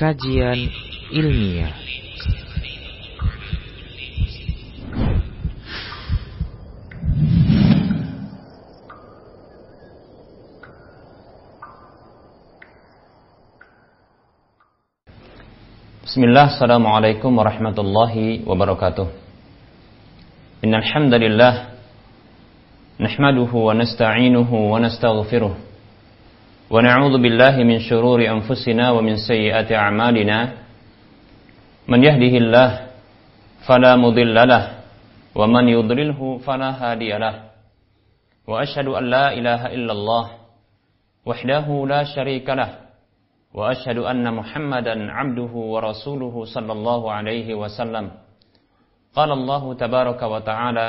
kajian ilmiah. Bismillah, Assalamualaikum warahmatullahi wabarakatuh. Innal hamdalillah nahmaduhu wa nasta'inuhu wa nastaghfiruh ونعوذ بالله من شرور أنفسنا ومن سيئات أعمالنا. من يهده الله فلا مضل له ومن يضلله فلا هادي له. وأشهد أن لا إله إلا الله وحده لا شريك له وأشهد أن محمدا عبده ورسوله صلى الله عليه وسلم. قال الله تبارك وتعالى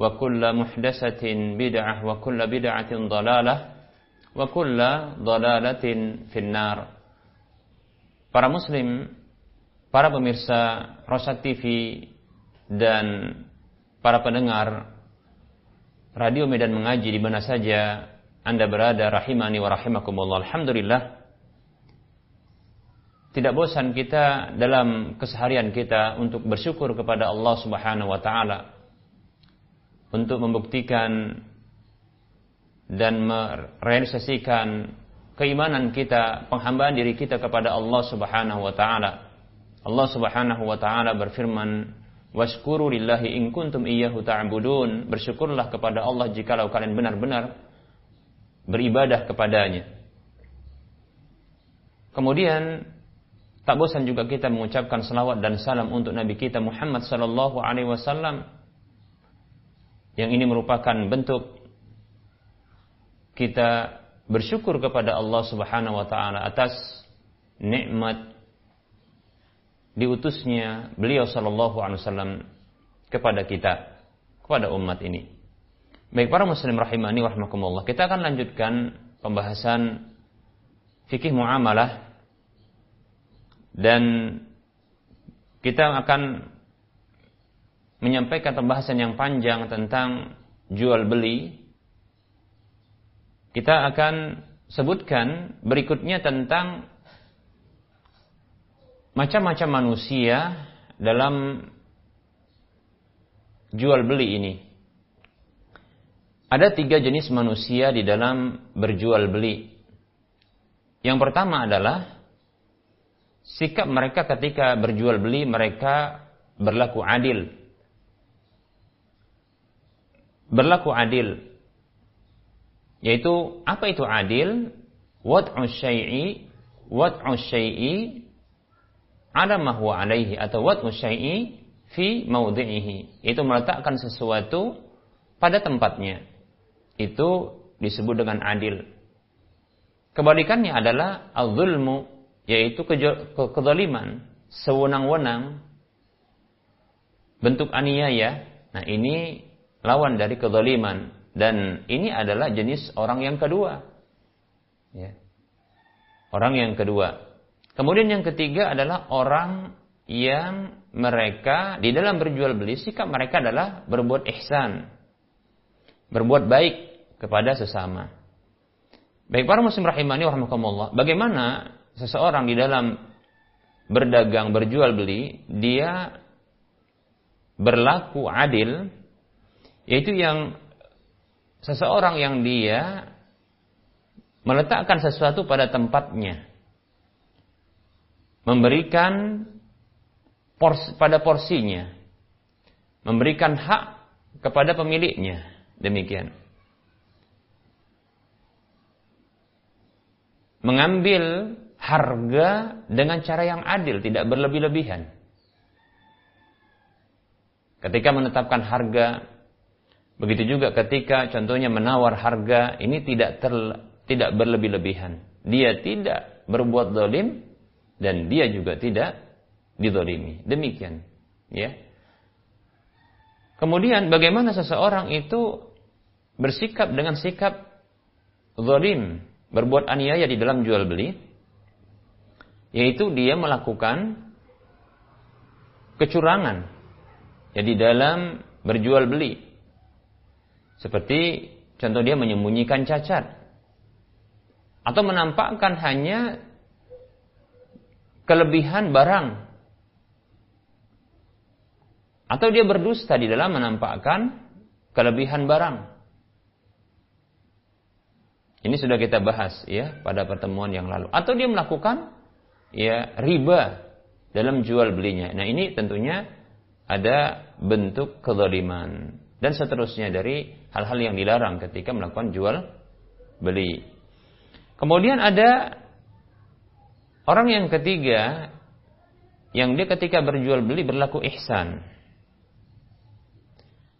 وكل محدثة بدعة وكل بدعة ضلالة وكل ضلالة في النار Para muslim, para pemirsa Rosat TV dan para pendengar Radio Medan Mengaji di mana saja anda berada rahimani wa rahimakumullah. Alhamdulillah. Tidak bosan kita dalam keseharian kita untuk bersyukur kepada Allah Subhanahu wa taala untuk membuktikan dan merealisasikan keimanan kita, penghambaan diri kita kepada Allah Subhanahu wa taala. Allah Subhanahu wa taala berfirman, "Washkuru lillahi in kuntum iyyahu ta'budun." Bersyukurlah kepada Allah jikalau kalian benar-benar beribadah kepadanya. Kemudian tak bosan juga kita mengucapkan salawat dan salam untuk Nabi kita Muhammad sallallahu alaihi wasallam yang ini merupakan bentuk kita bersyukur kepada Allah Subhanahu wa taala atas nikmat diutusnya beliau sallallahu alaihi wasallam kepada kita, kepada umat ini. Baik para muslim rahimani warahmatullah. Kita akan lanjutkan pembahasan fikih muamalah dan kita akan menyampaikan pembahasan yang panjang tentang jual beli. Kita akan sebutkan berikutnya tentang macam-macam manusia dalam jual beli ini. Ada tiga jenis manusia di dalam berjual beli. Yang pertama adalah sikap mereka ketika berjual beli mereka berlaku adil. Berlaku adil. Yaitu apa itu adil? Wad'u syai'i wad'u syai'i ala ma huwa alaihi atau wad'u syai'i fi maudhi'ihi. Itu meletakkan sesuatu pada tempatnya itu disebut dengan adil. Kebalikannya adalah al-zulmu, yaitu ke kezaliman, sewenang-wenang, bentuk aniaya. Nah ini lawan dari kezaliman. Dan ini adalah jenis orang yang kedua. Ya. Orang yang kedua. Kemudian yang ketiga adalah orang yang mereka di dalam berjual beli sikap mereka adalah berbuat ihsan, berbuat baik kepada sesama. Baik para muslim rahimani warahmatullah. Bagaimana seseorang di dalam berdagang, berjual beli, dia berlaku adil, yaitu yang seseorang yang dia meletakkan sesuatu pada tempatnya. memberikan porsi, pada porsinya, memberikan hak kepada pemiliknya. Demikian. Mengambil harga dengan cara yang adil, tidak berlebih-lebihan. Ketika menetapkan harga, begitu juga ketika contohnya menawar harga, ini tidak ter, tidak berlebih-lebihan. Dia tidak berbuat dolim dan dia juga tidak didolimi. Demikian. Ya. Kemudian bagaimana seseorang itu bersikap dengan sikap zalim, berbuat aniaya di dalam jual beli, yaitu dia melakukan kecurangan jadi dalam berjual beli. Seperti contoh dia menyembunyikan cacat. Atau menampakkan hanya kelebihan barang. Atau dia berdusta di dalam menampakkan kelebihan barang. Ini sudah kita bahas ya pada pertemuan yang lalu. Atau dia melakukan ya riba dalam jual belinya. Nah, ini tentunya ada bentuk kezaliman dan seterusnya dari hal-hal yang dilarang ketika melakukan jual beli. Kemudian ada orang yang ketiga yang dia ketika berjual beli berlaku ihsan.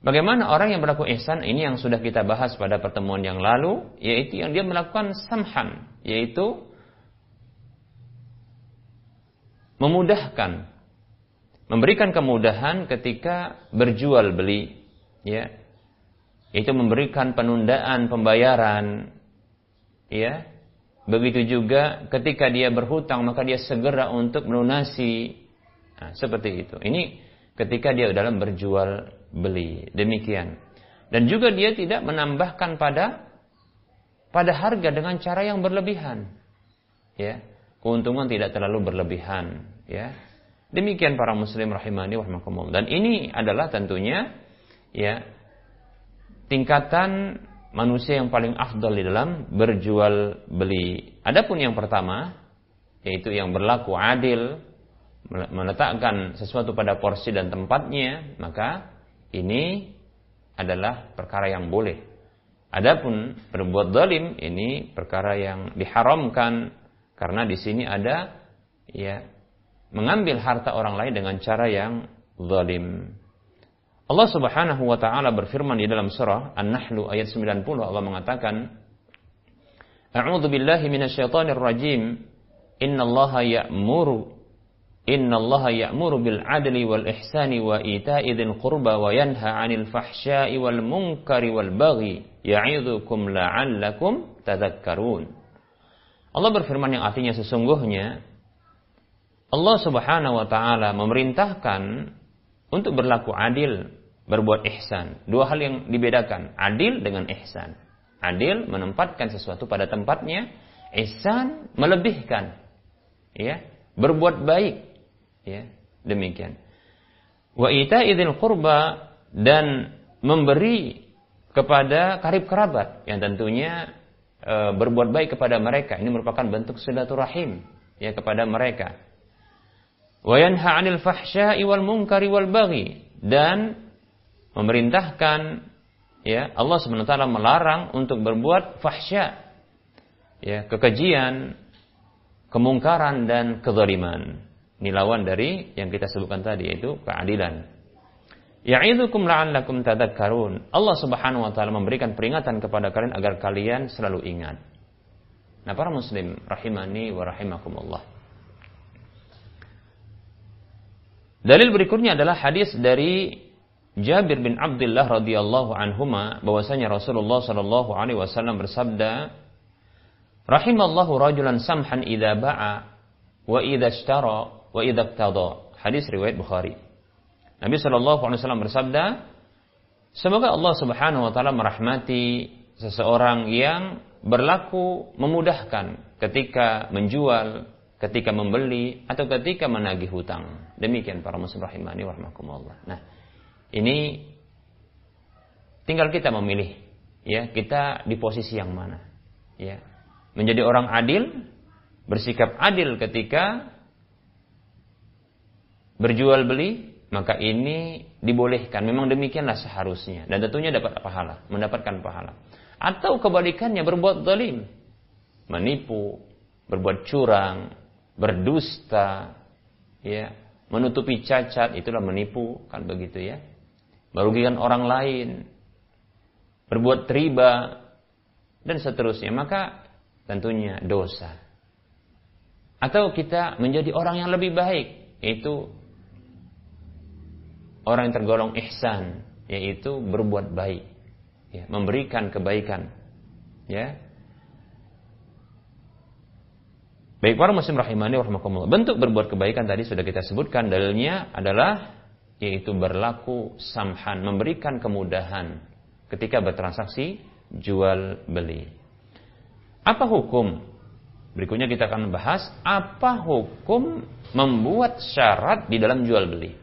Bagaimana orang yang berlaku ihsan ini yang sudah kita bahas pada pertemuan yang lalu yaitu yang dia melakukan samhan yaitu memudahkan memberikan kemudahan ketika berjual beli ya. Itu memberikan penundaan pembayaran. Ya. Begitu juga ketika dia berhutang maka dia segera untuk melunasi. Nah, seperti itu. Ini ketika dia dalam berjual beli. Demikian. Dan juga dia tidak menambahkan pada pada harga dengan cara yang berlebihan. Ya. Keuntungan tidak terlalu berlebihan. Ya. Demikian para muslim rahimani wa Dan ini adalah tentunya ya tingkatan manusia yang paling afdal di dalam berjual beli. Adapun yang pertama yaitu yang berlaku adil meletakkan sesuatu pada porsi dan tempatnya, maka ini adalah perkara yang boleh. Adapun berbuat zalim ini perkara yang diharamkan karena di sini ada ya mengambil harta orang lain dengan cara yang zalim. Allah Subhanahu wa taala berfirman di dalam surah An-Nahl ayat 90 Allah mengatakan A'udzu billahi minasyaitonir rajim. Innallaha ya'muru Innallaha ya'muru bil 'adli wal ihsani wa ita'i dzil qurba wa yanha 'anil fahsya'i wal munkari wal baghi. Ya'idzukum la'allakum tadhakkarun. Allah berfirman yang artinya sesungguhnya Allah Subhanahu wa taala memerintahkan untuk berlaku adil, berbuat ihsan. Dua hal yang dibedakan, adil dengan ihsan. Adil menempatkan sesuatu pada tempatnya, ihsan melebihkan. Ya, berbuat baik. Ya, demikian. Wa idzil qurba dan memberi kepada karib kerabat yang tentunya e, berbuat baik kepada mereka. Ini merupakan bentuk silaturahim ya kepada mereka wa 'anil fahsya'i wal munkari wal baghi dan memerintahkan ya Allah SWT melarang untuk berbuat fahsya ya kekejian kemungkaran dan kezaliman ini lawan dari yang kita sebutkan tadi yaitu keadilan Ya'idzukum la'allakum tadhakkarun. Allah Subhanahu wa taala memberikan peringatan kepada kalian agar kalian selalu ingat. Nah, para muslim rahimani wa rahimakumullah. Dalil berikutnya adalah hadis dari Jabir bin Abdullah radhiyallahu anhuma bahwasanya Rasulullah sallallahu alaihi wasallam bersabda, "Rahimallahu rajulan samhan idza ba'a wa idza ishtara wa idza iqtada." Hadis riwayat Bukhari. Nabi sallallahu alaihi wasallam bersabda, "Semoga Allah Subhanahu wa taala merahmati seseorang yang berlaku memudahkan ketika menjual, ketika membeli atau ketika menagih hutang. Demikian para muslim rahimani warahmatullah. Nah, ini tinggal kita memilih ya, kita di posisi yang mana. Ya. Menjadi orang adil, bersikap adil ketika berjual beli, maka ini dibolehkan. Memang demikianlah seharusnya. Dan tentunya dapat pahala, mendapatkan pahala. Atau kebalikannya berbuat zalim, menipu, berbuat curang, berdusta, ya, menutupi cacat, itulah menipu, kan begitu ya. Merugikan orang lain, berbuat riba, dan seterusnya. Maka tentunya dosa. Atau kita menjadi orang yang lebih baik, yaitu orang yang tergolong ihsan, yaitu berbuat baik, ya, memberikan kebaikan, ya. Baik para muslim rahimani warahmatullah. Bentuk berbuat kebaikan tadi sudah kita sebutkan dalilnya adalah yaitu berlaku samhan, memberikan kemudahan ketika bertransaksi jual beli. Apa hukum Berikutnya kita akan bahas apa hukum membuat syarat di dalam jual beli.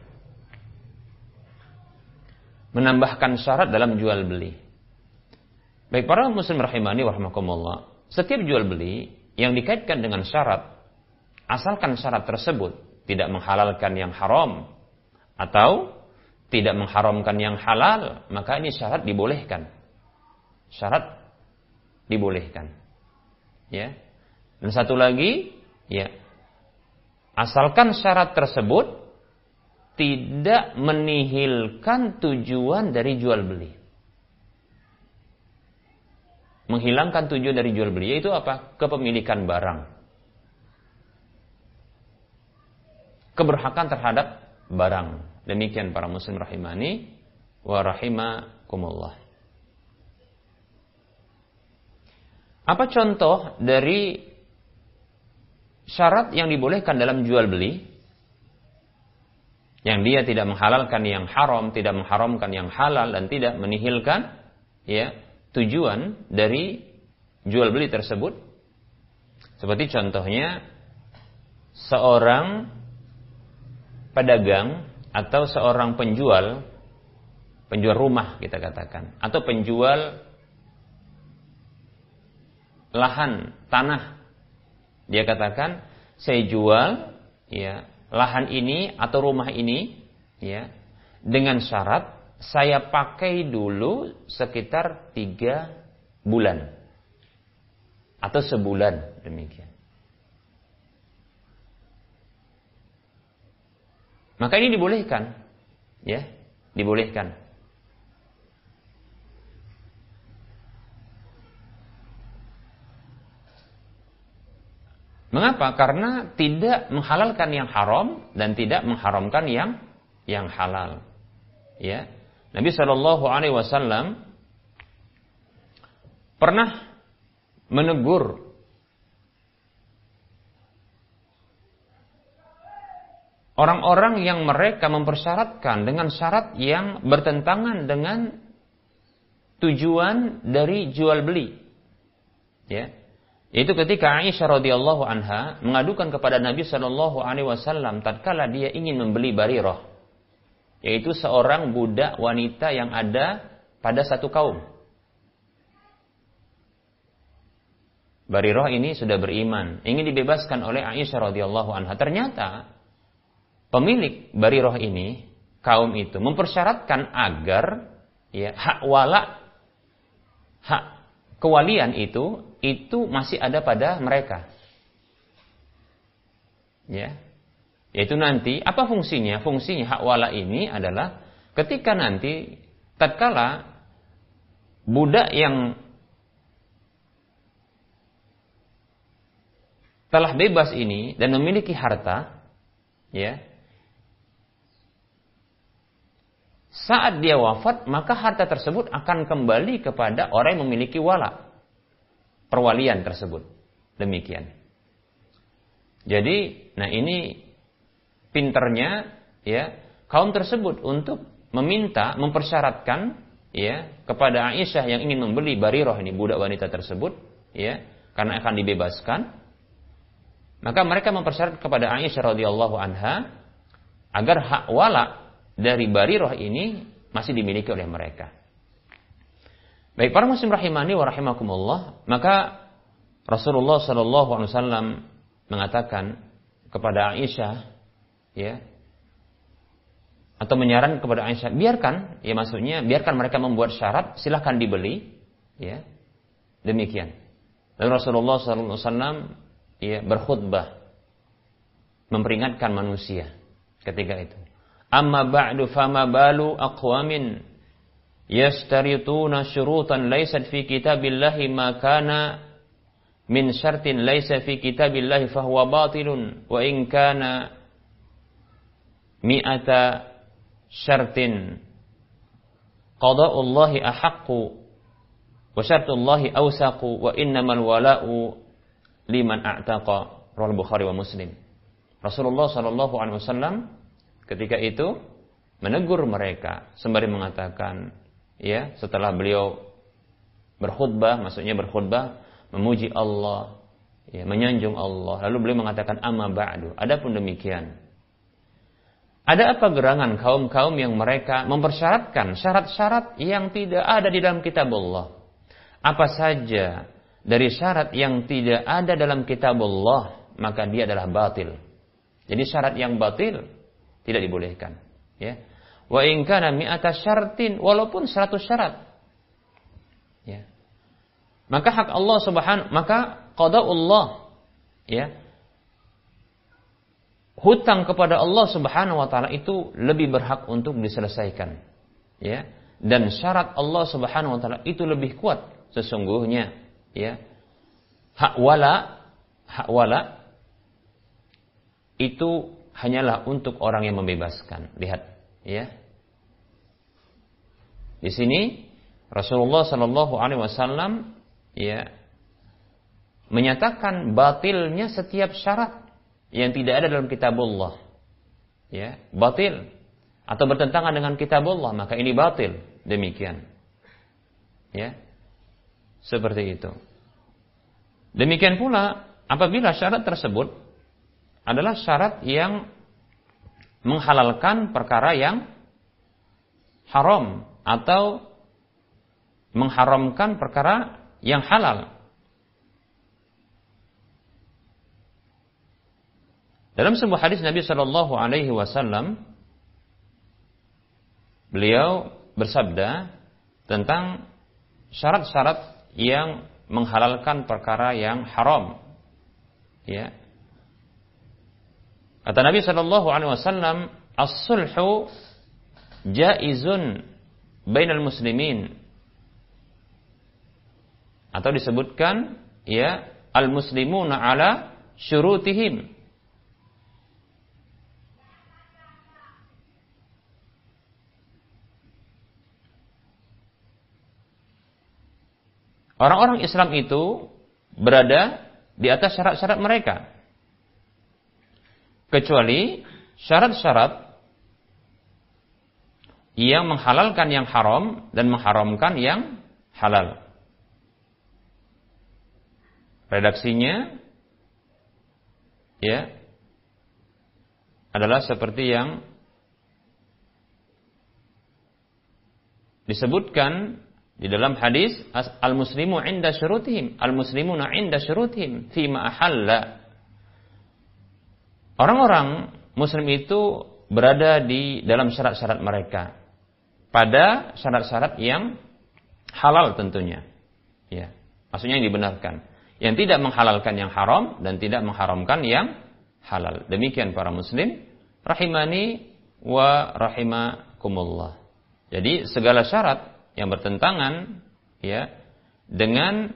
Menambahkan syarat dalam jual beli. Baik para muslim rahimani warahmatullah. Setiap jual beli yang dikaitkan dengan syarat, asalkan syarat tersebut tidak menghalalkan yang haram atau tidak mengharamkan yang halal, maka ini syarat dibolehkan. Syarat dibolehkan. Ya. Dan satu lagi, ya, asalkan syarat tersebut tidak menihilkan tujuan dari jual beli. Menghilangkan tujuan dari jual beli yaitu apa? Kepemilikan barang. Keberhakan terhadap barang. Demikian para muslim rahimani wa rahimakumullah. Apa contoh dari syarat yang dibolehkan dalam jual beli yang dia tidak menghalalkan yang haram, tidak mengharamkan yang halal dan tidak menihilkan ya tujuan dari jual beli tersebut. Seperti contohnya seorang pedagang atau seorang penjual penjual rumah kita katakan atau penjual lahan tanah dia katakan, saya jual ya lahan ini atau rumah ini ya dengan syarat saya pakai dulu sekitar tiga bulan atau sebulan demikian. Maka ini dibolehkan, ya, dibolehkan. Mengapa? Karena tidak menghalalkan yang haram dan tidak mengharamkan yang yang halal. Ya. Nabi Shallallahu alaihi wasallam pernah menegur orang-orang yang mereka mempersyaratkan dengan syarat yang bertentangan dengan tujuan dari jual beli. Ya. Itu ketika Aisyah radhiyallahu anha mengadukan kepada Nabi Shallallahu alaihi wasallam tatkala dia ingin membeli Barirah, yaitu seorang budak wanita yang ada pada satu kaum. Barirah ini sudah beriman, ingin dibebaskan oleh Aisyah radhiyallahu anha. Ternyata pemilik Barirah ini, kaum itu mempersyaratkan agar ya hak wala hak kewalian itu itu masih ada pada mereka. Ya. Yaitu nanti apa fungsinya? Fungsinya hak wala ini adalah ketika nanti tatkala budak yang telah bebas ini dan memiliki harta, ya, saat dia wafat maka harta tersebut akan kembali kepada orang yang memiliki wala perwalian tersebut. Demikian. Jadi, nah ini pinternya ya kaum tersebut untuk meminta, mempersyaratkan ya kepada Aisyah yang ingin membeli Bariroh ini budak wanita tersebut ya karena akan dibebaskan maka mereka mempersyaratkan kepada Aisyah radhiyallahu anha agar hak wala dari Bariroh ini masih dimiliki oleh mereka. Baik para muslim rahimani wa rahimakumullah, maka Rasulullah sallallahu alaihi wasallam mengatakan kepada Aisyah, ya, atau menyarankan kepada Aisyah, biarkan, ya maksudnya biarkan mereka membuat syarat, silahkan dibeli, ya. Demikian. Lalu Rasulullah SAW ya, berkhutbah memperingatkan manusia ketika itu. Amma ba'du fama balu aqwamin yastarituna syurutan laysat fi kitabillahi ma kana min syartin laysa fi kitabillahi fahuwa batilun wa in kana mi'ata syartin. Qada'ullahi ahaqqu wa syartullahi awsaqu wa innamal wala'u liman a'taqa. Rawal Bukhari wa Muslim. Rasulullah sallallahu alaihi wasallam ketika itu menegur mereka sembari mengatakan ya setelah beliau berkhutbah maksudnya berkhutbah memuji Allah ya menyanjung Allah. Lalu beliau mengatakan amma ba'du. Adapun demikian ada apa gerangan kaum-kaum yang mereka mempersyaratkan syarat-syarat yang tidak ada di dalam kitab Allah? Apa saja dari syarat yang tidak ada dalam kitab Allah, maka dia adalah batil. Jadi syarat yang batil tidak dibolehkan. Ya. Wa in kana mi'ata syartin walaupun 100 syarat. Ya. Maka hak Allah Subhanahu maka qada Allah ya hutang kepada Allah Subhanahu wa taala itu lebih berhak untuk diselesaikan. Ya. Dan syarat Allah Subhanahu wa taala itu lebih kuat sesungguhnya, ya. Hak wala hak wala itu hanyalah untuk orang yang membebaskan. Lihat, ya. Di sini Rasulullah Shallallahu alaihi wasallam ya menyatakan batilnya setiap syarat yang tidak ada dalam kitabullah. Ya batil. Atau bertentangan dengan kitabullah maka ini batil. Demikian. Ya seperti itu. Demikian pula apabila syarat tersebut adalah syarat yang menghalalkan perkara yang haram atau mengharamkan perkara yang halal Dalam sebuah hadis Nabi Shallallahu Alaihi Wasallam, beliau bersabda tentang syarat-syarat yang menghalalkan perkara yang haram. Ya. Kata Nabi Shallallahu Alaihi Wasallam, as-sulhu jaizun bainal muslimin atau disebutkan ya al muslimuna ala syurutihim Orang-orang Islam itu berada di atas syarat-syarat mereka. Kecuali syarat-syarat yang menghalalkan yang haram dan mengharamkan yang halal. Redaksinya ya adalah seperti yang disebutkan di dalam hadis al-muslimu inda syurutihim, al-muslimuna inda syurutihim fima ahalla. Orang-orang muslim itu berada di dalam syarat-syarat mereka pada syarat-syarat yang halal tentunya. Ya, maksudnya yang dibenarkan. Yang tidak menghalalkan yang haram dan tidak mengharamkan yang halal. Demikian para muslim rahimani wa rahimakumullah. Jadi segala syarat yang bertentangan ya dengan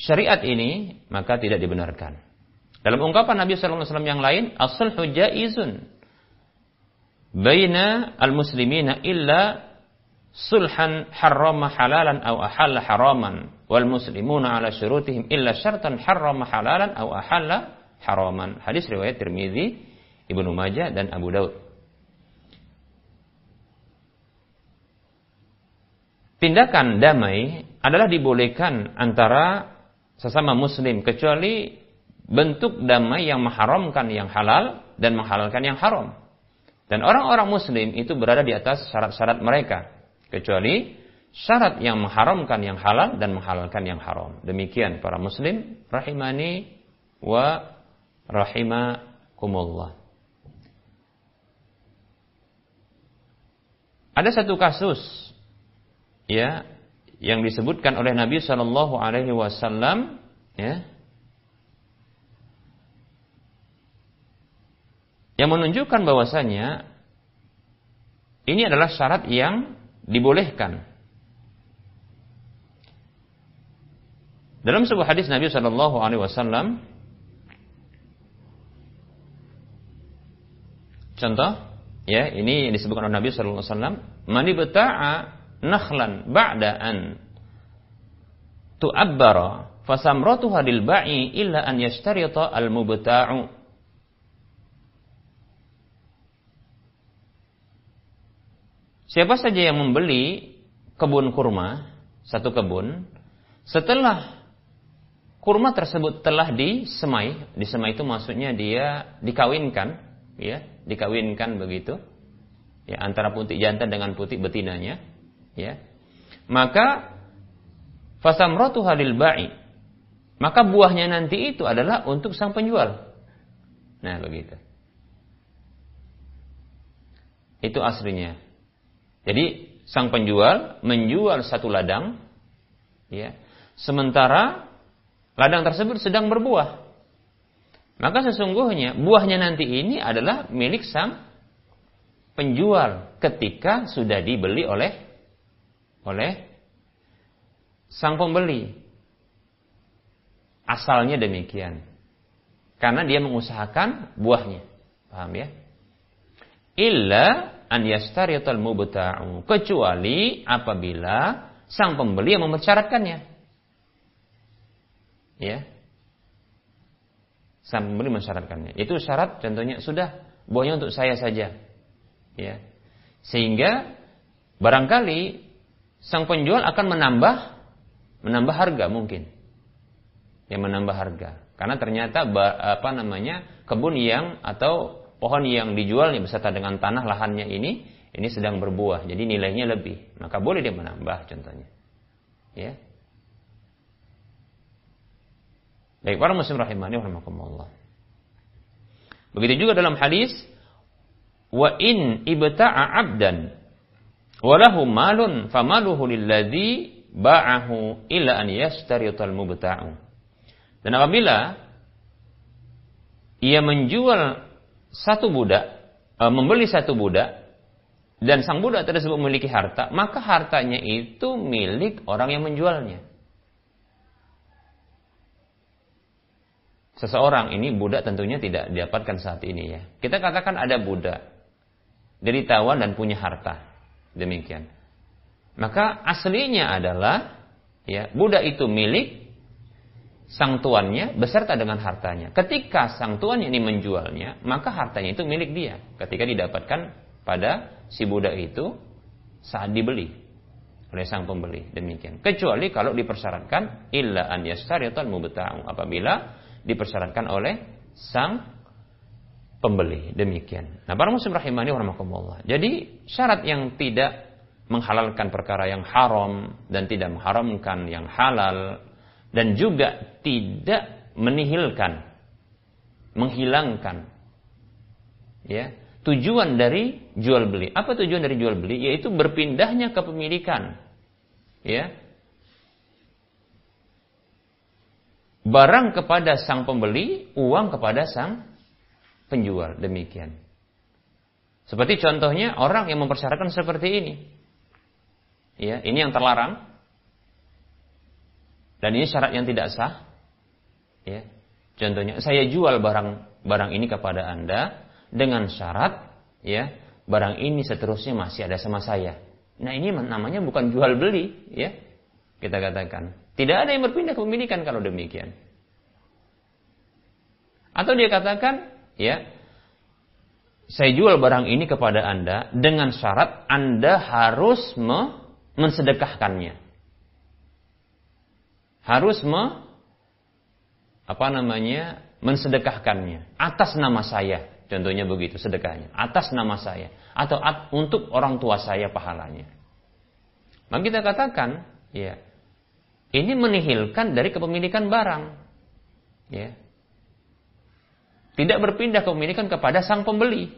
syariat ini maka tidak dibenarkan. Dalam ungkapan Nabi sallallahu alaihi wasallam yang lain, as-sulhu jaizun baina al-muslimina illa sulhan harrama halalan aw ahalla haraman wal muslimuna ala syurutihim illa syartan harrama halalan aw ahalla haraman. Hadis riwayat Tirmizi, Ibnu Majah dan Abu Daud. Tindakan damai adalah dibolehkan antara sesama muslim kecuali bentuk damai yang mengharamkan yang halal dan menghalalkan yang haram. Dan orang-orang muslim itu berada di atas syarat-syarat mereka kecuali syarat yang mengharamkan yang halal dan menghalalkan yang haram. Demikian para muslim rahimani wa rahimakumullah. ada satu kasus ya yang disebutkan oleh Nabi Shallallahu Alaihi Wasallam ya yang menunjukkan bahwasanya ini adalah syarat yang dibolehkan. Dalam sebuah hadis Nabi Shallallahu Alaihi Wasallam, contoh, ya ini yang disebutkan oleh Nabi Shallallahu Alaihi Wasallam, mani nakhlan ba'da an tu'abbara fasamratuha lil ba'i illa an yashtarita al mubta'u. Siapa saja yang membeli kebun kurma, satu kebun, setelah kurma tersebut telah disemai, disemai itu maksudnya dia dikawinkan, ya, dikawinkan begitu, ya, antara putih jantan dengan putih betinanya, ya. Maka fasamratu halil ba'i. Maka buahnya nanti itu adalah untuk sang penjual. Nah, begitu. Itu aslinya. Jadi sang penjual menjual satu ladang, ya, sementara ladang tersebut sedang berbuah. Maka sesungguhnya buahnya nanti ini adalah milik sang penjual ketika sudah dibeli oleh oleh sang pembeli. Asalnya demikian. Karena dia mengusahakan buahnya. Paham ya? Illa an yastariyatal mubta'u kecuali apabila sang pembeli yang mempersyaratkannya. Ya. Sang pembeli mensyaratkannya. Itu syarat contohnya sudah buahnya untuk saya saja. Ya. Sehingga barangkali sang penjual akan menambah menambah harga mungkin. Yang menambah harga. Karena ternyata apa namanya kebun yang atau pohon yang dijualnya beserta dengan tanah lahannya ini ini sedang berbuah, jadi nilainya lebih, maka boleh dia menambah contohnya. Ya. Baik para muslim rahimani. Begitu juga dalam hadis wa in ibta'a 'abdan wa lahu malun famaluhu lilladzi ba'ahu illa an yashtarital mubta'u. Dan apabila ia menjual satu budak e, membeli satu budak dan sang budak tersebut memiliki harta, maka hartanya itu milik orang yang menjualnya. Seseorang ini budak tentunya tidak didapatkan saat ini ya. Kita katakan ada budak dari tawan dan punya harta. Demikian. Maka aslinya adalah ya budak itu milik sang tuannya beserta dengan hartanya. Ketika sang tuannya ini menjualnya, maka hartanya itu milik dia. Ketika didapatkan pada si budak itu saat dibeli oleh sang pembeli. Demikian. Kecuali kalau dipersyaratkan illa an yastariyatal mubta'u apabila dipersyaratkan oleh sang pembeli. Demikian. Nah, para muslim rahimani warahmatullah. Jadi syarat yang tidak menghalalkan perkara yang haram dan tidak mengharamkan yang halal dan juga tidak menihilkan, menghilangkan ya, tujuan dari jual beli. Apa tujuan dari jual beli? Yaitu berpindahnya kepemilikan. Ya. Barang kepada sang pembeli, uang kepada sang penjual. Demikian. Seperti contohnya orang yang mempersyaratkan seperti ini. Ya, ini yang terlarang. Dan ini syarat yang tidak sah. Ya. Contohnya, saya jual barang barang ini kepada Anda dengan syarat ya, barang ini seterusnya masih ada sama saya. Nah, ini namanya bukan jual beli, ya. Kita katakan, tidak ada yang berpindah kepemilikan kalau demikian. Atau dia katakan, ya, saya jual barang ini kepada Anda dengan syarat Anda harus mensedekahkannya. Harus me, apa namanya mensedekahkannya atas nama saya. Contohnya begitu sedekahnya. Atas nama saya. Atau at, untuk orang tua saya pahalanya. Maka kita katakan ya ini menihilkan dari kepemilikan barang. Ya tidak berpindah kepemilikan kepada sang pembeli.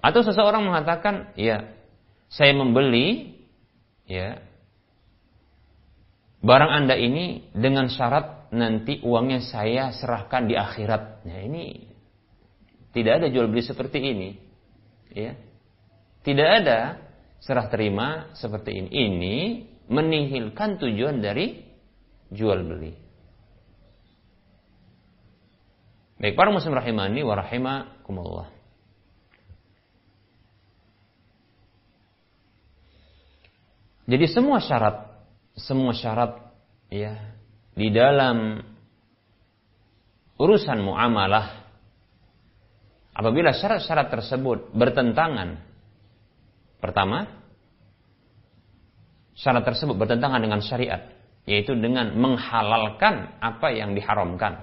Atau seseorang mengatakan, ya, saya membeli, ya, barang Anda ini dengan syarat nanti uangnya saya serahkan di akhirat. Nah, ini tidak ada jual beli seperti ini. Ya. Tidak ada serah terima seperti ini. Ini menihilkan tujuan dari jual beli. Baik para muslim rahimani wa rahimakumullah. Jadi semua syarat, semua syarat ya di dalam urusan muamalah apabila syarat-syarat tersebut bertentangan pertama syarat tersebut bertentangan dengan syariat yaitu dengan menghalalkan apa yang diharamkan.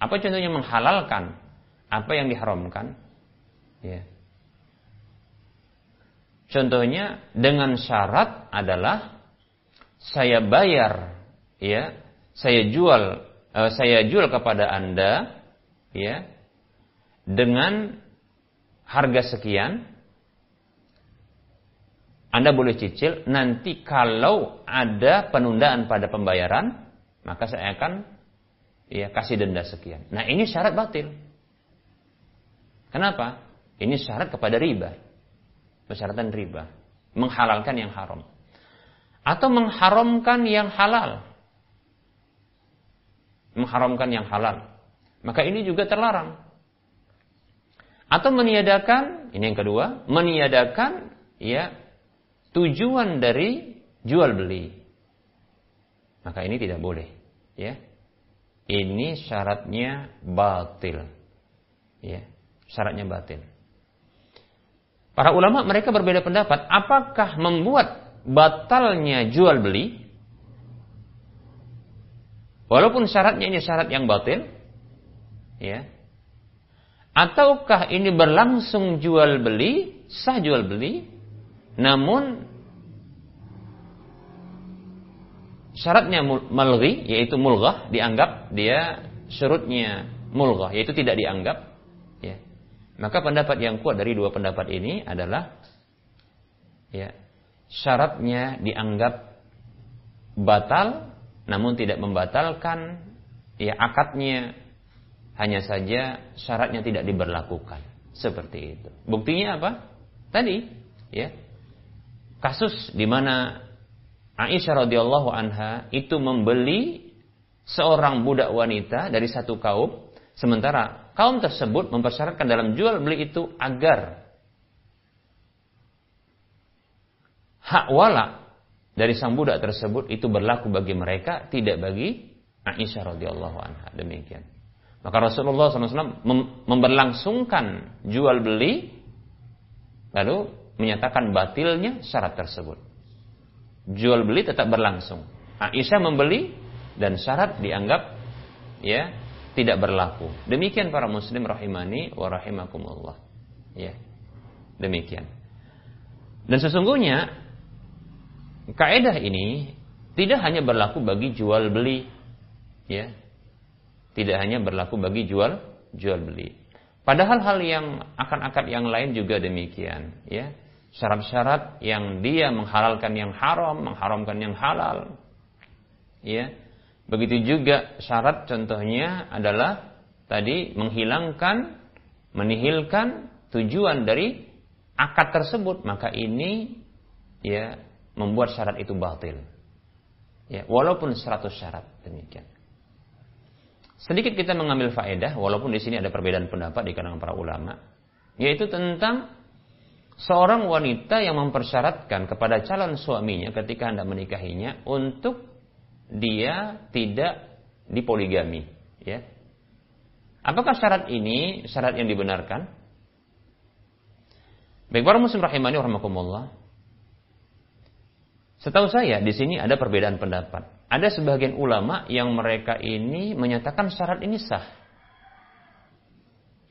Apa contohnya menghalalkan apa yang diharamkan? Ya. Contohnya dengan syarat adalah saya bayar ya, saya jual uh, saya jual kepada Anda ya dengan harga sekian Anda boleh cicil nanti kalau ada penundaan pada pembayaran maka saya akan ya kasih denda sekian. Nah, ini syarat batil. Kenapa? Ini syarat kepada riba persyaratan riba, menghalalkan yang haram atau mengharamkan yang halal. Mengharamkan yang halal. Maka ini juga terlarang. Atau meniadakan, ini yang kedua, meniadakan ya tujuan dari jual beli. Maka ini tidak boleh, ya. Ini syaratnya batil. Ya, syaratnya batil. Para ulama mereka berbeda pendapat, apakah membuat batalnya jual beli walaupun syaratnya ini syarat yang batil ya ataukah ini berlangsung jual beli sah jual beli namun syaratnya malghi yaitu mulghah dianggap dia surutnya mulghah yaitu tidak dianggap maka pendapat yang kuat dari dua pendapat ini adalah ya, syaratnya dianggap batal namun tidak membatalkan ya akadnya hanya saja syaratnya tidak diberlakukan seperti itu. Buktinya apa? Tadi ya. Kasus di mana Aisyah radhiyallahu anha itu membeli seorang budak wanita dari satu kaum sementara kaum tersebut mempersyaratkan dalam jual beli itu agar hak wala dari sang budak tersebut itu berlaku bagi mereka, tidak bagi Aisyah radhiyallahu anha. Demikian. Maka Rasulullah SAW memberlangsungkan jual beli, lalu menyatakan batilnya syarat tersebut. Jual beli tetap berlangsung. Aisyah membeli dan syarat dianggap ya tidak berlaku. Demikian para muslim rahimani wa rahimakumullah. Ya. Demikian. Dan sesungguhnya kaidah ini tidak hanya berlaku bagi jual beli ya. Tidak hanya berlaku bagi jual jual beli. Padahal hal yang akan akad yang lain juga demikian, ya. Syarat-syarat yang dia menghalalkan yang haram, mengharamkan yang halal. Ya Begitu juga syarat contohnya adalah tadi menghilangkan, menihilkan tujuan dari akad tersebut, maka ini ya membuat syarat itu batil. Ya, walaupun 100 syarat demikian. Sedikit kita mengambil faedah walaupun di sini ada perbedaan pendapat di kalangan para ulama, yaitu tentang seorang wanita yang mempersyaratkan kepada calon suaminya ketika hendak menikahinya untuk dia tidak dipoligami, ya. Apakah syarat ini syarat yang dibenarkan? Baik para muslim rahimani rahimakumullah. Setahu saya di sini ada perbedaan pendapat. Ada sebagian ulama yang mereka ini menyatakan syarat ini sah.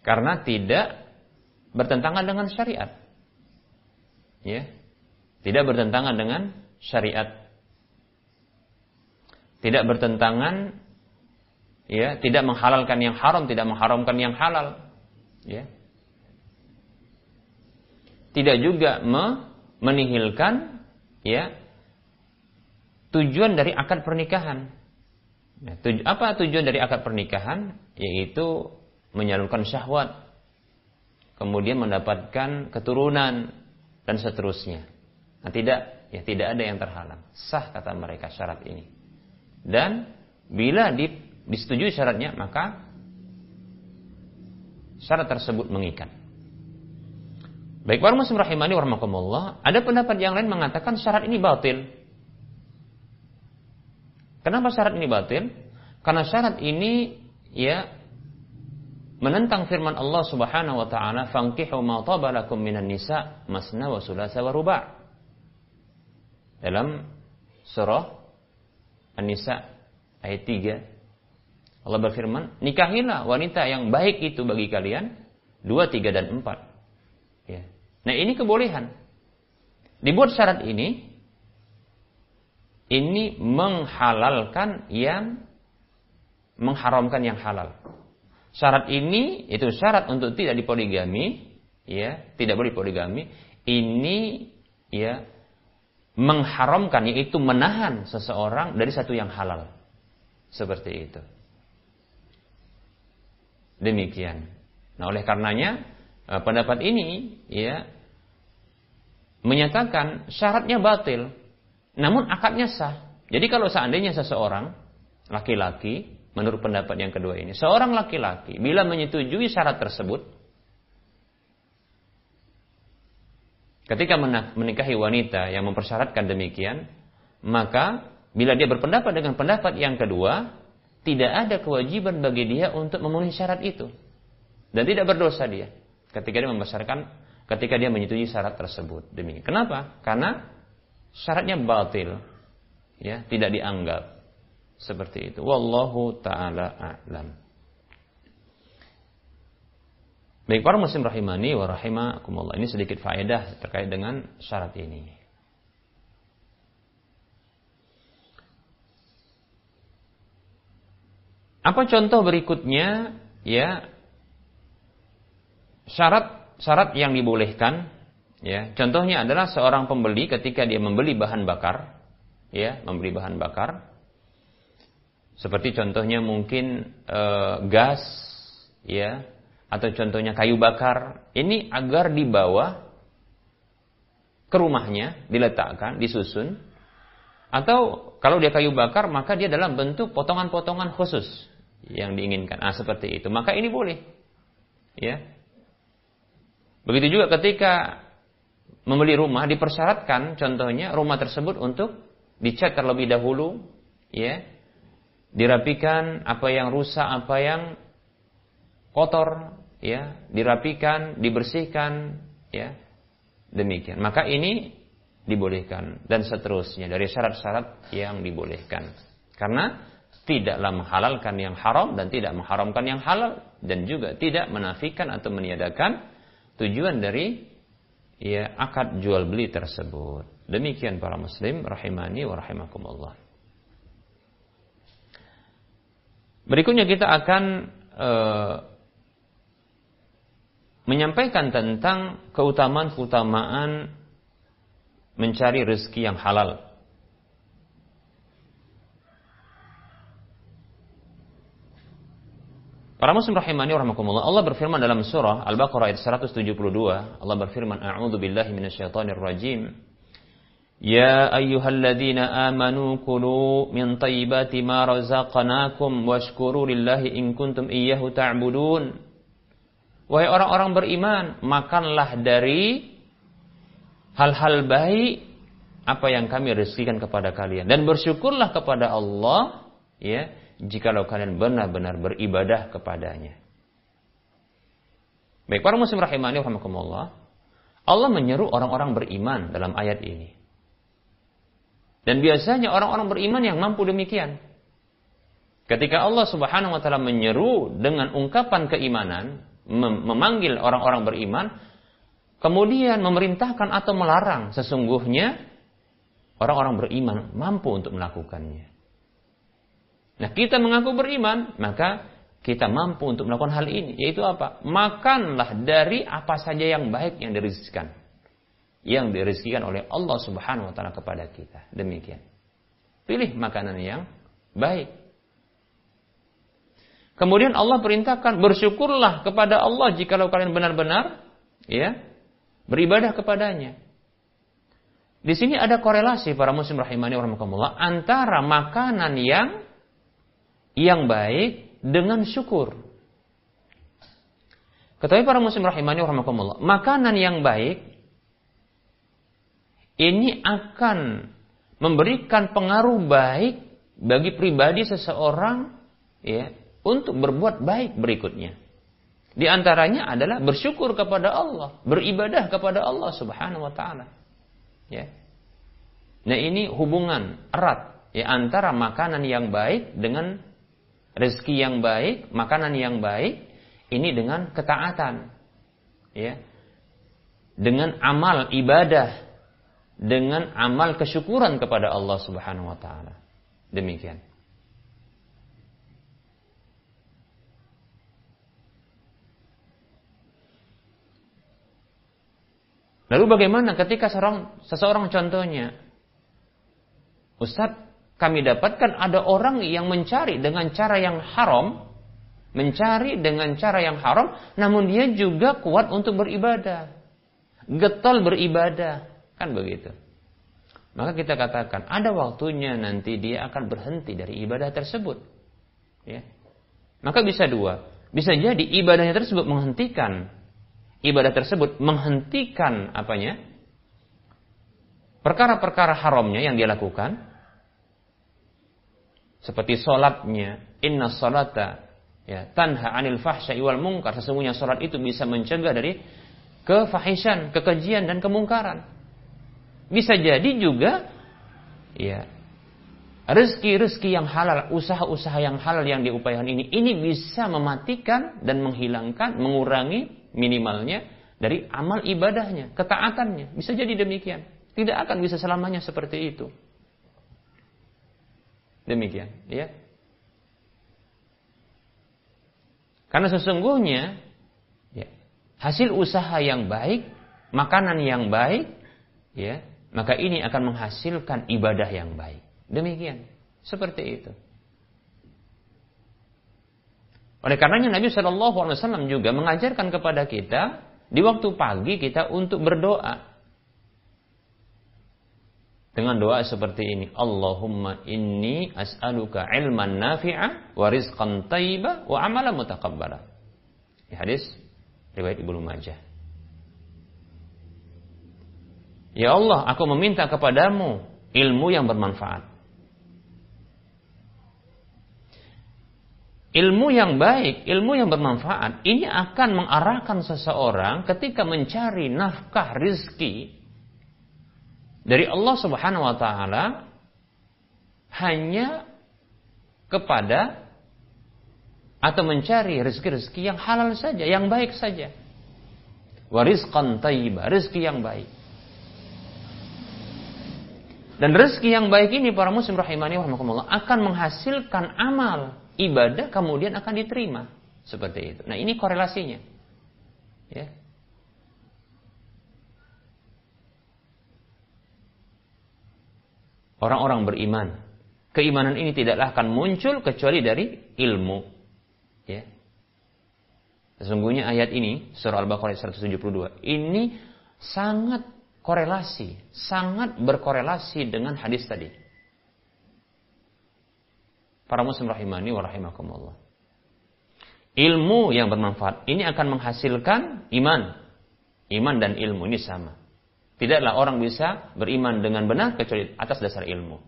Karena tidak bertentangan dengan syariat. Ya. Tidak bertentangan dengan syariat tidak bertentangan ya tidak menghalalkan yang haram tidak mengharamkan yang halal ya tidak juga me menihilkan ya tujuan dari akad pernikahan. Ya, tuj apa tujuan dari akad pernikahan? Yaitu menyalurkan syahwat, kemudian mendapatkan keturunan dan seterusnya. Nah, tidak, ya tidak ada yang terhalang. Sah kata mereka syarat ini. Dan bila di, disetujui syaratnya, maka syarat tersebut mengikat. Baik para muslim rahimani warahmatullah, ada pendapat yang lain mengatakan syarat ini batil. Kenapa syarat ini batil? Karena syarat ini ya menentang firman Allah Subhanahu wa taala, "Fankihu ma tabalakum minan nisa masna wa sulasa wa ruba'." Dalam surah An-Nisa ayat 3 Allah berfirman, "Nikahilah wanita yang baik itu bagi kalian, dua, tiga, dan empat." Ya. Nah ini kebolehan. Dibuat syarat ini, ini menghalalkan yang mengharamkan yang halal. Syarat ini itu syarat untuk tidak dipoligami, ya, tidak boleh poligami. Ini ya mengharamkan yaitu menahan seseorang dari satu yang halal. Seperti itu. Demikian. Nah, oleh karenanya eh, pendapat ini ya menyatakan syaratnya batil, namun akadnya sah. Jadi kalau seandainya seseorang laki-laki, menurut pendapat yang kedua ini, seorang laki-laki bila menyetujui syarat tersebut, ketika menikahi wanita yang mempersyaratkan demikian, maka bila dia berpendapat dengan pendapat yang kedua, tidak ada kewajiban bagi dia untuk memenuhi syarat itu. Dan tidak berdosa dia ketika dia membesarkan ketika dia menyetujui syarat tersebut. Demi kenapa? Karena syaratnya batil, ya tidak dianggap seperti itu. Wallahu taala a'lam. Baik para muslim rahimani wa rahimakumullah. Ini sedikit faedah terkait dengan syarat ini. Apa contoh berikutnya ya syarat syarat yang dibolehkan ya contohnya adalah seorang pembeli ketika dia membeli bahan bakar ya membeli bahan bakar seperti contohnya mungkin e, gas ya atau contohnya kayu bakar. Ini agar dibawa ke rumahnya diletakkan disusun. Atau kalau dia kayu bakar maka dia dalam bentuk potongan-potongan khusus yang diinginkan. Ah seperti itu. Maka ini boleh ya. Begitu juga ketika membeli rumah dipersyaratkan contohnya rumah tersebut untuk dicat terlebih dahulu ya dirapikan apa yang rusak apa yang kotor ya dirapikan dibersihkan ya demikian maka ini dibolehkan dan seterusnya dari syarat-syarat yang dibolehkan karena tidaklah menghalalkan yang haram dan tidak mengharamkan yang halal dan juga tidak menafikan atau meniadakan tujuan dari ya akad jual beli tersebut. Demikian para muslim rahimani wa rahimakumullah. Berikutnya kita akan uh, menyampaikan tentang keutamaan-keutamaan mencari rezeki yang halal. Para muslim rahimani rahimakumullah, Allah berfirman dalam surah Al-Baqarah ayat 172, Allah berfirman, "A'udzu billahi minasyaitonir rajim." Ya ayyuhalladzina amanu kulu min thayyibati ma razaqnakum washkuru lillahi in kuntum iyyahu ta'budun. Wahai orang-orang beriman, makanlah dari hal-hal baik apa yang kami rezekikan kepada kalian dan bersyukurlah kepada Allah ya jikalau kalian benar-benar beribadah kepadanya. Baik para muslim rahimani rahimakumullah. Allah menyeru orang-orang beriman dalam ayat ini. Dan biasanya orang-orang beriman yang mampu demikian. Ketika Allah Subhanahu wa taala menyeru dengan ungkapan keimanan, memanggil orang-orang beriman, kemudian memerintahkan atau melarang, sesungguhnya orang-orang beriman mampu untuk melakukannya. Nah, kita mengaku beriman, maka kita mampu untuk melakukan hal ini. Yaitu apa? Makanlah dari apa saja yang baik yang dirizkikan. Yang direzekikan oleh Allah Subhanahu wa taala kepada kita. Demikian. Pilih makanan yang baik. Kemudian Allah perintahkan bersyukurlah kepada Allah jika kalian benar-benar ya beribadah kepadanya. Di sini ada korelasi para muslim rahimani warahmatullah antara makanan yang yang baik dengan syukur. Ketahui para muslim rahimani warahmatullah, makanan yang baik ini akan memberikan pengaruh baik bagi pribadi seseorang ya untuk berbuat baik berikutnya. Di antaranya adalah bersyukur kepada Allah, beribadah kepada Allah Subhanahu wa taala. Ya. Nah, ini hubungan erat ya antara makanan yang baik dengan rezeki yang baik, makanan yang baik ini dengan ketaatan. Ya. Dengan amal ibadah, dengan amal kesyukuran kepada Allah Subhanahu wa taala. Demikian. Lalu bagaimana ketika seorang seseorang contohnya Ustaz, kami dapatkan ada orang yang mencari dengan cara yang haram, mencari dengan cara yang haram, namun dia juga kuat untuk beribadah. Getol beribadah, kan begitu. Maka kita katakan, ada waktunya nanti dia akan berhenti dari ibadah tersebut. Ya. Maka bisa dua. Bisa jadi ibadahnya tersebut menghentikan ibadah tersebut menghentikan apanya? Perkara-perkara haramnya yang dia lakukan seperti solatnya inna salata ya tanha anil fahsya'i wal munkar sesungguhnya solat itu bisa mencegah dari kefahisan, kekejian dan kemungkaran. Bisa jadi juga ya rezeki-rezeki yang halal, usaha-usaha yang halal yang diupayakan ini ini bisa mematikan dan menghilangkan, mengurangi minimalnya dari amal ibadahnya, ketaatannya. Bisa jadi demikian. Tidak akan bisa selamanya seperti itu. Demikian, ya. Karena sesungguhnya ya, hasil usaha yang baik, makanan yang baik, ya, maka ini akan menghasilkan ibadah yang baik. Demikian, seperti itu. Oleh karenanya Nabi Shallallahu Alaihi Wasallam juga mengajarkan kepada kita di waktu pagi kita untuk berdoa dengan doa seperti ini Allahumma inni as'aluka ilman nafi'a wa rizqan tayyiba wa amalan mutaqabbala hadis riwayat Ibnu Majah Ya Allah aku meminta kepadamu ilmu yang bermanfaat ilmu yang baik, ilmu yang bermanfaat, ini akan mengarahkan seseorang ketika mencari nafkah rizki dari Allah Subhanahu wa Ta'ala hanya kepada atau mencari rezeki-rezeki yang halal saja, yang baik saja. Warizqan tayyibah, rezeki yang baik. Dan rezeki yang baik ini para muslim rahimani wa akan menghasilkan amal ibadah kemudian akan diterima seperti itu. Nah, ini korelasinya. Ya. Orang-orang beriman, keimanan ini tidaklah akan muncul kecuali dari ilmu. Ya. Sesungguhnya ayat ini surah Al-Baqarah 172 ini sangat korelasi, sangat berkorelasi dengan hadis tadi. Para muslim rahimani wa rahimakumullah. Ilmu yang bermanfaat ini akan menghasilkan iman. Iman dan ilmu ini sama. Tidaklah orang bisa beriman dengan benar kecuali atas dasar ilmu.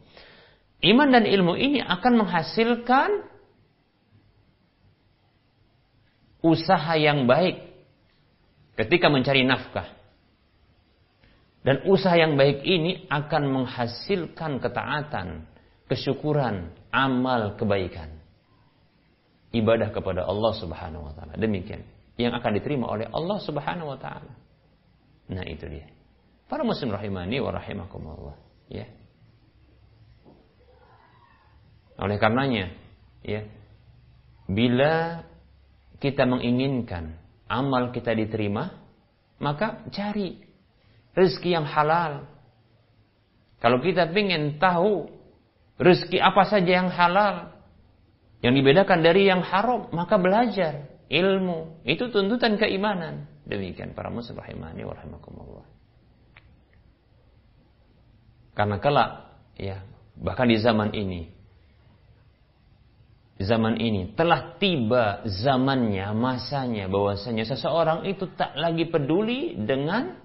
Iman dan ilmu ini akan menghasilkan usaha yang baik ketika mencari nafkah. Dan usaha yang baik ini akan menghasilkan ketaatan, kesyukuran, amal kebaikan. Ibadah kepada Allah Subhanahu wa taala. Demikian yang akan diterima oleh Allah Subhanahu wa taala. Nah, itu dia. Para muslim rahimani wa rahimakumullah, ya. Oleh karenanya, ya, bila kita menginginkan amal kita diterima, maka cari rezeki yang halal. Kalau kita ingin tahu rezeki apa saja yang halal, yang dibedakan dari yang haram, maka belajar ilmu. Itu tuntutan keimanan. Demikian para muslim rahimani wa. Karena kelak ya, bahkan di zaman ini zaman ini telah tiba zamannya, masanya bahwasanya seseorang itu tak lagi peduli dengan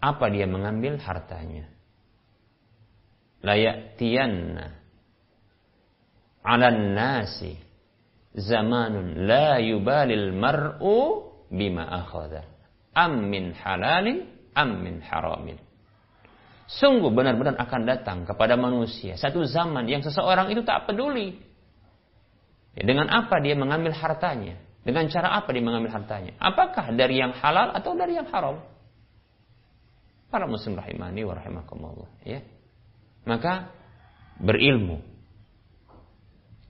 apa dia mengambil hartanya. Layak tianna ala nasi zamanun la yubalil mar'u bima akhadha am min halalin am min haramin. Sungguh benar-benar akan datang kepada manusia satu zaman yang seseorang itu tak peduli Ya, dengan apa dia mengambil hartanya? Dengan cara apa dia mengambil hartanya? Apakah dari yang halal atau dari yang haram? Para muslim rahimani wa rahimakumullah. Ya. Maka berilmu.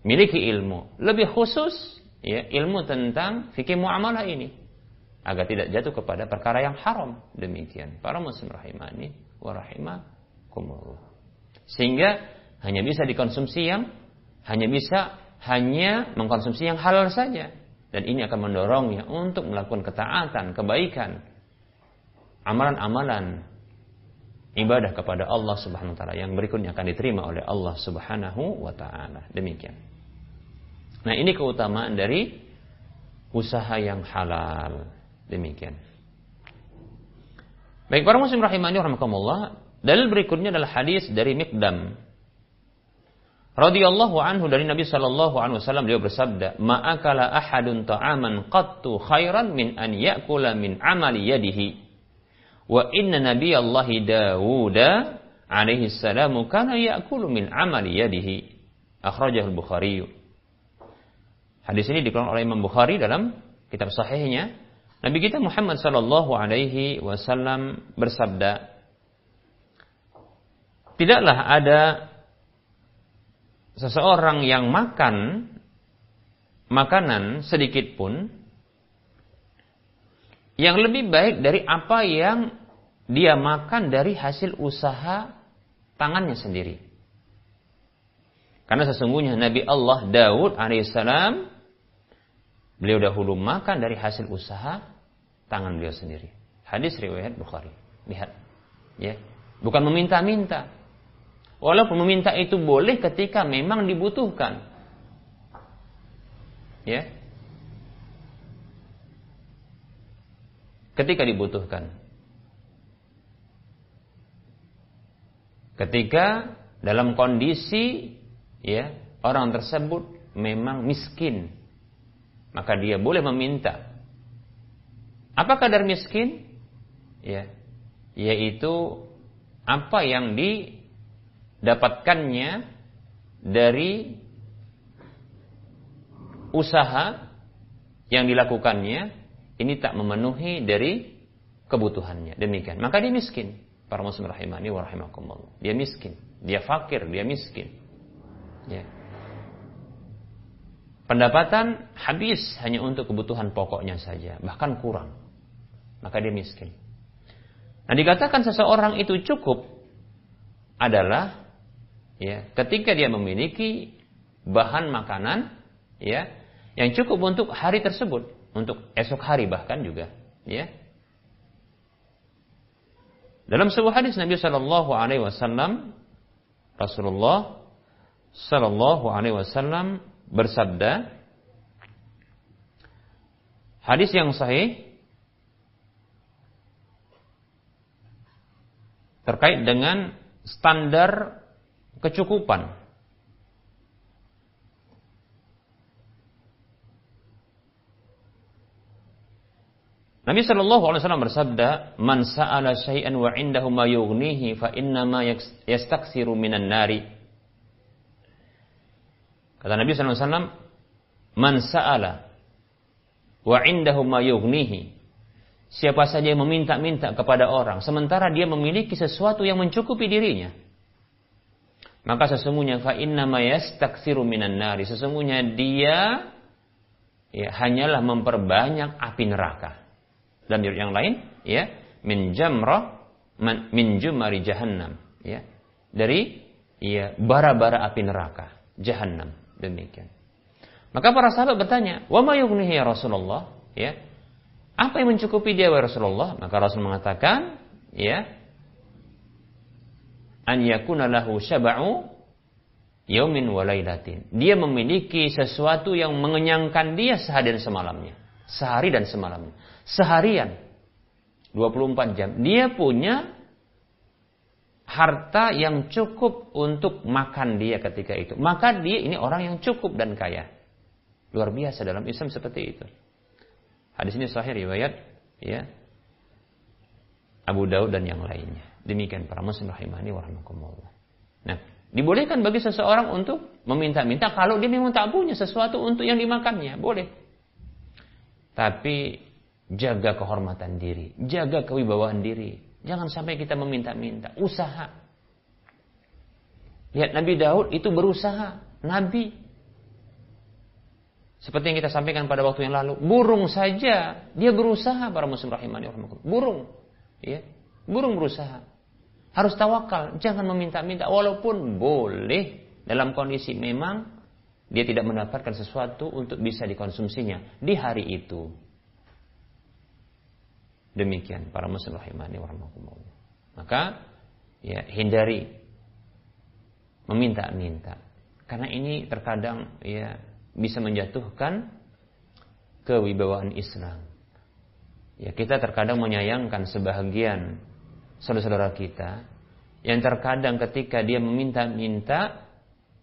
Miliki ilmu. Lebih khusus ya, ilmu tentang fikih muamalah ini. Agar tidak jatuh kepada perkara yang haram. Demikian. Para muslim rahimani wa rahimakumullah. Sehingga hanya bisa dikonsumsi yang hanya bisa hanya mengkonsumsi yang halal saja dan ini akan mendorongnya untuk melakukan ketaatan, kebaikan, amalan-amalan ibadah kepada Allah Subhanahu wa taala yang berikutnya akan diterima oleh Allah Subhanahu wa taala. Demikian. Nah, ini keutamaan dari usaha yang halal. Demikian. Baik para muslim rahimani rahimakumullah, dalil berikutnya adalah hadis dari Mikdam radhiyallahu anhu dari Nabi sallallahu alaihi wasallam beliau bersabda, "Ma'akala ahadun ta'aman qattu khairan min an ya'kula min amali yadihi." Wa inna nabiyallahi Dawud alaihi salamu kana ya'kulu min amali yadihi. Akhrajahu al-Bukhari. Hadis ini dikeluarkan oleh Imam Bukhari dalam kitab sahihnya. Nabi kita Muhammad sallallahu alaihi wasallam bersabda, Tidaklah ada seseorang yang makan makanan sedikit pun yang lebih baik dari apa yang dia makan dari hasil usaha tangannya sendiri. Karena sesungguhnya Nabi Allah Daud alaihissalam beliau dahulu makan dari hasil usaha tangan beliau sendiri. Hadis riwayat Bukhari. Lihat, ya, bukan meminta-minta, Walaupun meminta itu boleh ketika memang dibutuhkan. Ya. Ketika dibutuhkan. Ketika dalam kondisi ya orang tersebut memang miskin, maka dia boleh meminta. Apa kadar miskin? Ya, yaitu apa yang di dapatkannya dari usaha yang dilakukannya ini tak memenuhi dari kebutuhannya. Demikian. Maka dia miskin. Para muslim rahimani wa rahimakumullah. Dia miskin. Dia fakir, dia miskin. Ya. Pendapatan habis hanya untuk kebutuhan pokoknya saja, bahkan kurang. Maka dia miskin. Nah, dikatakan seseorang itu cukup adalah ya ketika dia memiliki bahan makanan ya yang cukup untuk hari tersebut untuk esok hari bahkan juga ya dalam sebuah hadis Nabi Shallallahu Alaihi Wasallam Rasulullah Shallallahu Alaihi Wasallam bersabda hadis yang sahih terkait dengan standar kecukupan. Nabi Shallallahu Alaihi Wasallam bersabda, "Man sa'ala syai'an wa indahu ma yughnihi fa inna ma yastaksiru minan nari." Kata Nabi Shallallahu Alaihi Wasallam, "Man sa'ala wa indahu ma yughnihi." Siapa saja yang meminta-minta kepada orang, sementara dia memiliki sesuatu yang mencukupi dirinya, maka sesungguhnya fa inna ma yastaksiru minan nari. Sesungguhnya dia ya hanyalah memperbanyak api neraka. Dan yang lain, ya, min jamrah min jumari jahannam ya. Dari ya bara-bara api neraka jahannam demikian. Maka para sahabat bertanya wa ma yughnihi ya Rasulullah? Ya. Apa yang mencukupi dia ya Rasulullah? Maka Rasul mengatakan ya an yakuna lahu syaba'u yaumin walailatin dia memiliki sesuatu yang mengenyangkan dia sehari dan semalamnya sehari dan semalamnya seharian 24 jam. Dia punya harta yang cukup untuk makan dia ketika itu. Maka dia ini orang yang cukup dan kaya. Luar biasa dalam Islam seperti itu. Hadis ini sahih riwayat ya Abu Daud dan yang lainnya. Demikian para muslim rahimani wa Nah, dibolehkan bagi seseorang untuk meminta-minta kalau dia memang tak punya sesuatu untuk yang dimakannya, boleh. Tapi Jaga kehormatan diri, jaga kewibawaan diri. Jangan sampai kita meminta-minta, usaha. Lihat Nabi Daud itu berusaha, nabi. Seperti yang kita sampaikan pada waktu yang lalu, burung saja dia berusaha para muslim rahimani Burung, ya. Burung berusaha. Harus tawakal, jangan meminta-minta walaupun boleh dalam kondisi memang dia tidak mendapatkan sesuatu untuk bisa dikonsumsinya di hari itu. Demikian para muslim rahimani warahmatullah. Maka ya hindari meminta-minta. Karena ini terkadang ya bisa menjatuhkan kewibawaan Islam. Ya kita terkadang menyayangkan sebahagian saudara-saudara kita yang terkadang ketika dia meminta-minta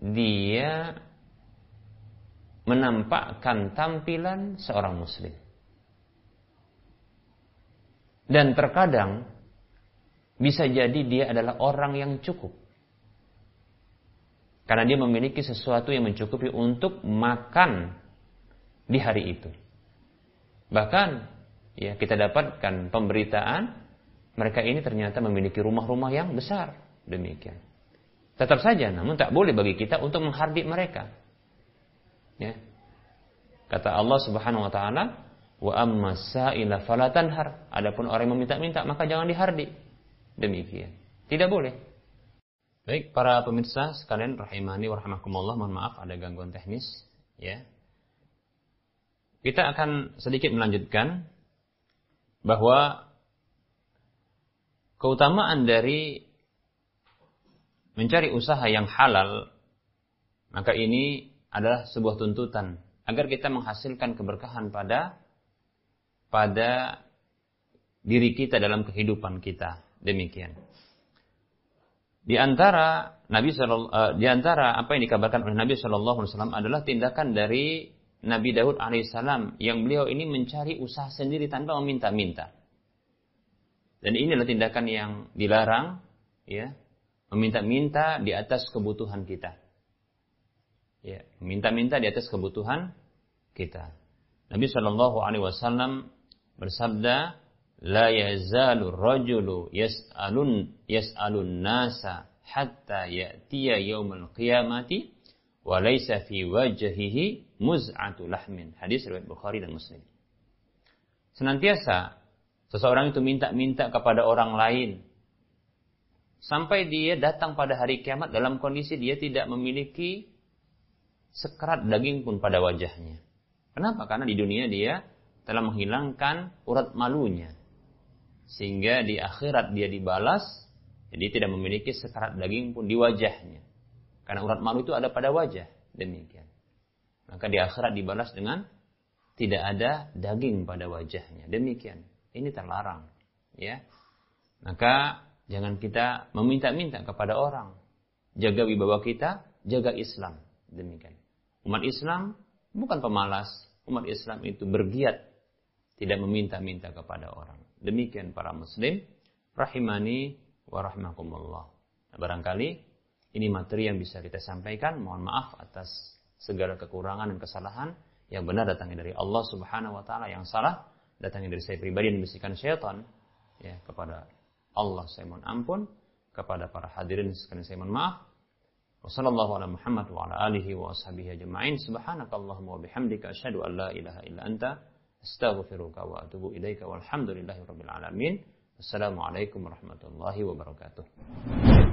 dia menampakkan tampilan seorang muslim. Dan terkadang bisa jadi dia adalah orang yang cukup. Karena dia memiliki sesuatu yang mencukupi untuk makan di hari itu. Bahkan ya kita dapatkan pemberitaan mereka ini ternyata memiliki rumah-rumah yang besar. Demikian. Tetap saja namun tak boleh bagi kita untuk menghardik mereka. Ya. Kata Allah Subhanahu wa taala, Wa amma sa'ila falatanhar. Adapun orang yang meminta-minta maka jangan dihardik. Demikian. Tidak boleh. Baik, para pemirsa sekalian rahimani wa rahimakumullah, mohon maaf ada gangguan teknis, ya. Kita akan sedikit melanjutkan bahwa keutamaan dari mencari usaha yang halal maka ini adalah sebuah tuntutan agar kita menghasilkan keberkahan pada pada diri kita dalam kehidupan kita. Demikian. Di antara Nabi uh, di antara apa yang dikabarkan oleh Nabi Shallallahu Alaihi Wasallam adalah tindakan dari Nabi Daud alaihissalam yang beliau ini mencari usaha sendiri tanpa meminta-minta. Dan ini adalah tindakan yang dilarang, ya, meminta-minta di atas kebutuhan kita. Ya, meminta-minta di atas kebutuhan kita. Nabi Shallallahu Alaihi Wasallam bersabda yazalu rajulu yas'alun yas'alun nasa hatta ya'tiya yaumul qiyamati wa laysa fi wajhihi muz'atu lahmin. Hadis riwayat Bukhari dan Muslim. Senantiasa seseorang itu minta-minta kepada orang lain sampai dia datang pada hari kiamat dalam kondisi dia tidak memiliki sekerat daging pun pada wajahnya. Kenapa? Karena di dunia dia telah menghilangkan urat malunya. Sehingga di akhirat dia dibalas, jadi tidak memiliki sekarat daging pun di wajahnya. Karena urat malu itu ada pada wajah. Demikian. Maka di akhirat dibalas dengan tidak ada daging pada wajahnya. Demikian. Ini terlarang. Ya. Maka jangan kita meminta-minta kepada orang. Jaga wibawa kita, jaga Islam. Demikian. Umat Islam bukan pemalas. Umat Islam itu bergiat tidak meminta-minta kepada orang. Demikian para muslim rahimani wa rahimakumullah. Nah, barangkali ini materi yang bisa kita sampaikan. Mohon maaf atas segala kekurangan dan kesalahan yang benar datangnya dari Allah Subhanahu wa taala, yang salah datangnya dari saya pribadi dan bisikan syaitan ya kepada Allah saya mohon ampun kepada para hadirin sekalian saya mohon maaf Wassalamualaikum ala Muhammad wa ala alihi wa ashabihi ajma'in subhanakallahumma wa bihamdika asyhadu an la ilaha illa anta astaghfiruka wa atubu ilaika walhamdulillahi rabbil alamin Assalamualaikum warahmatullahi wabarakatuh.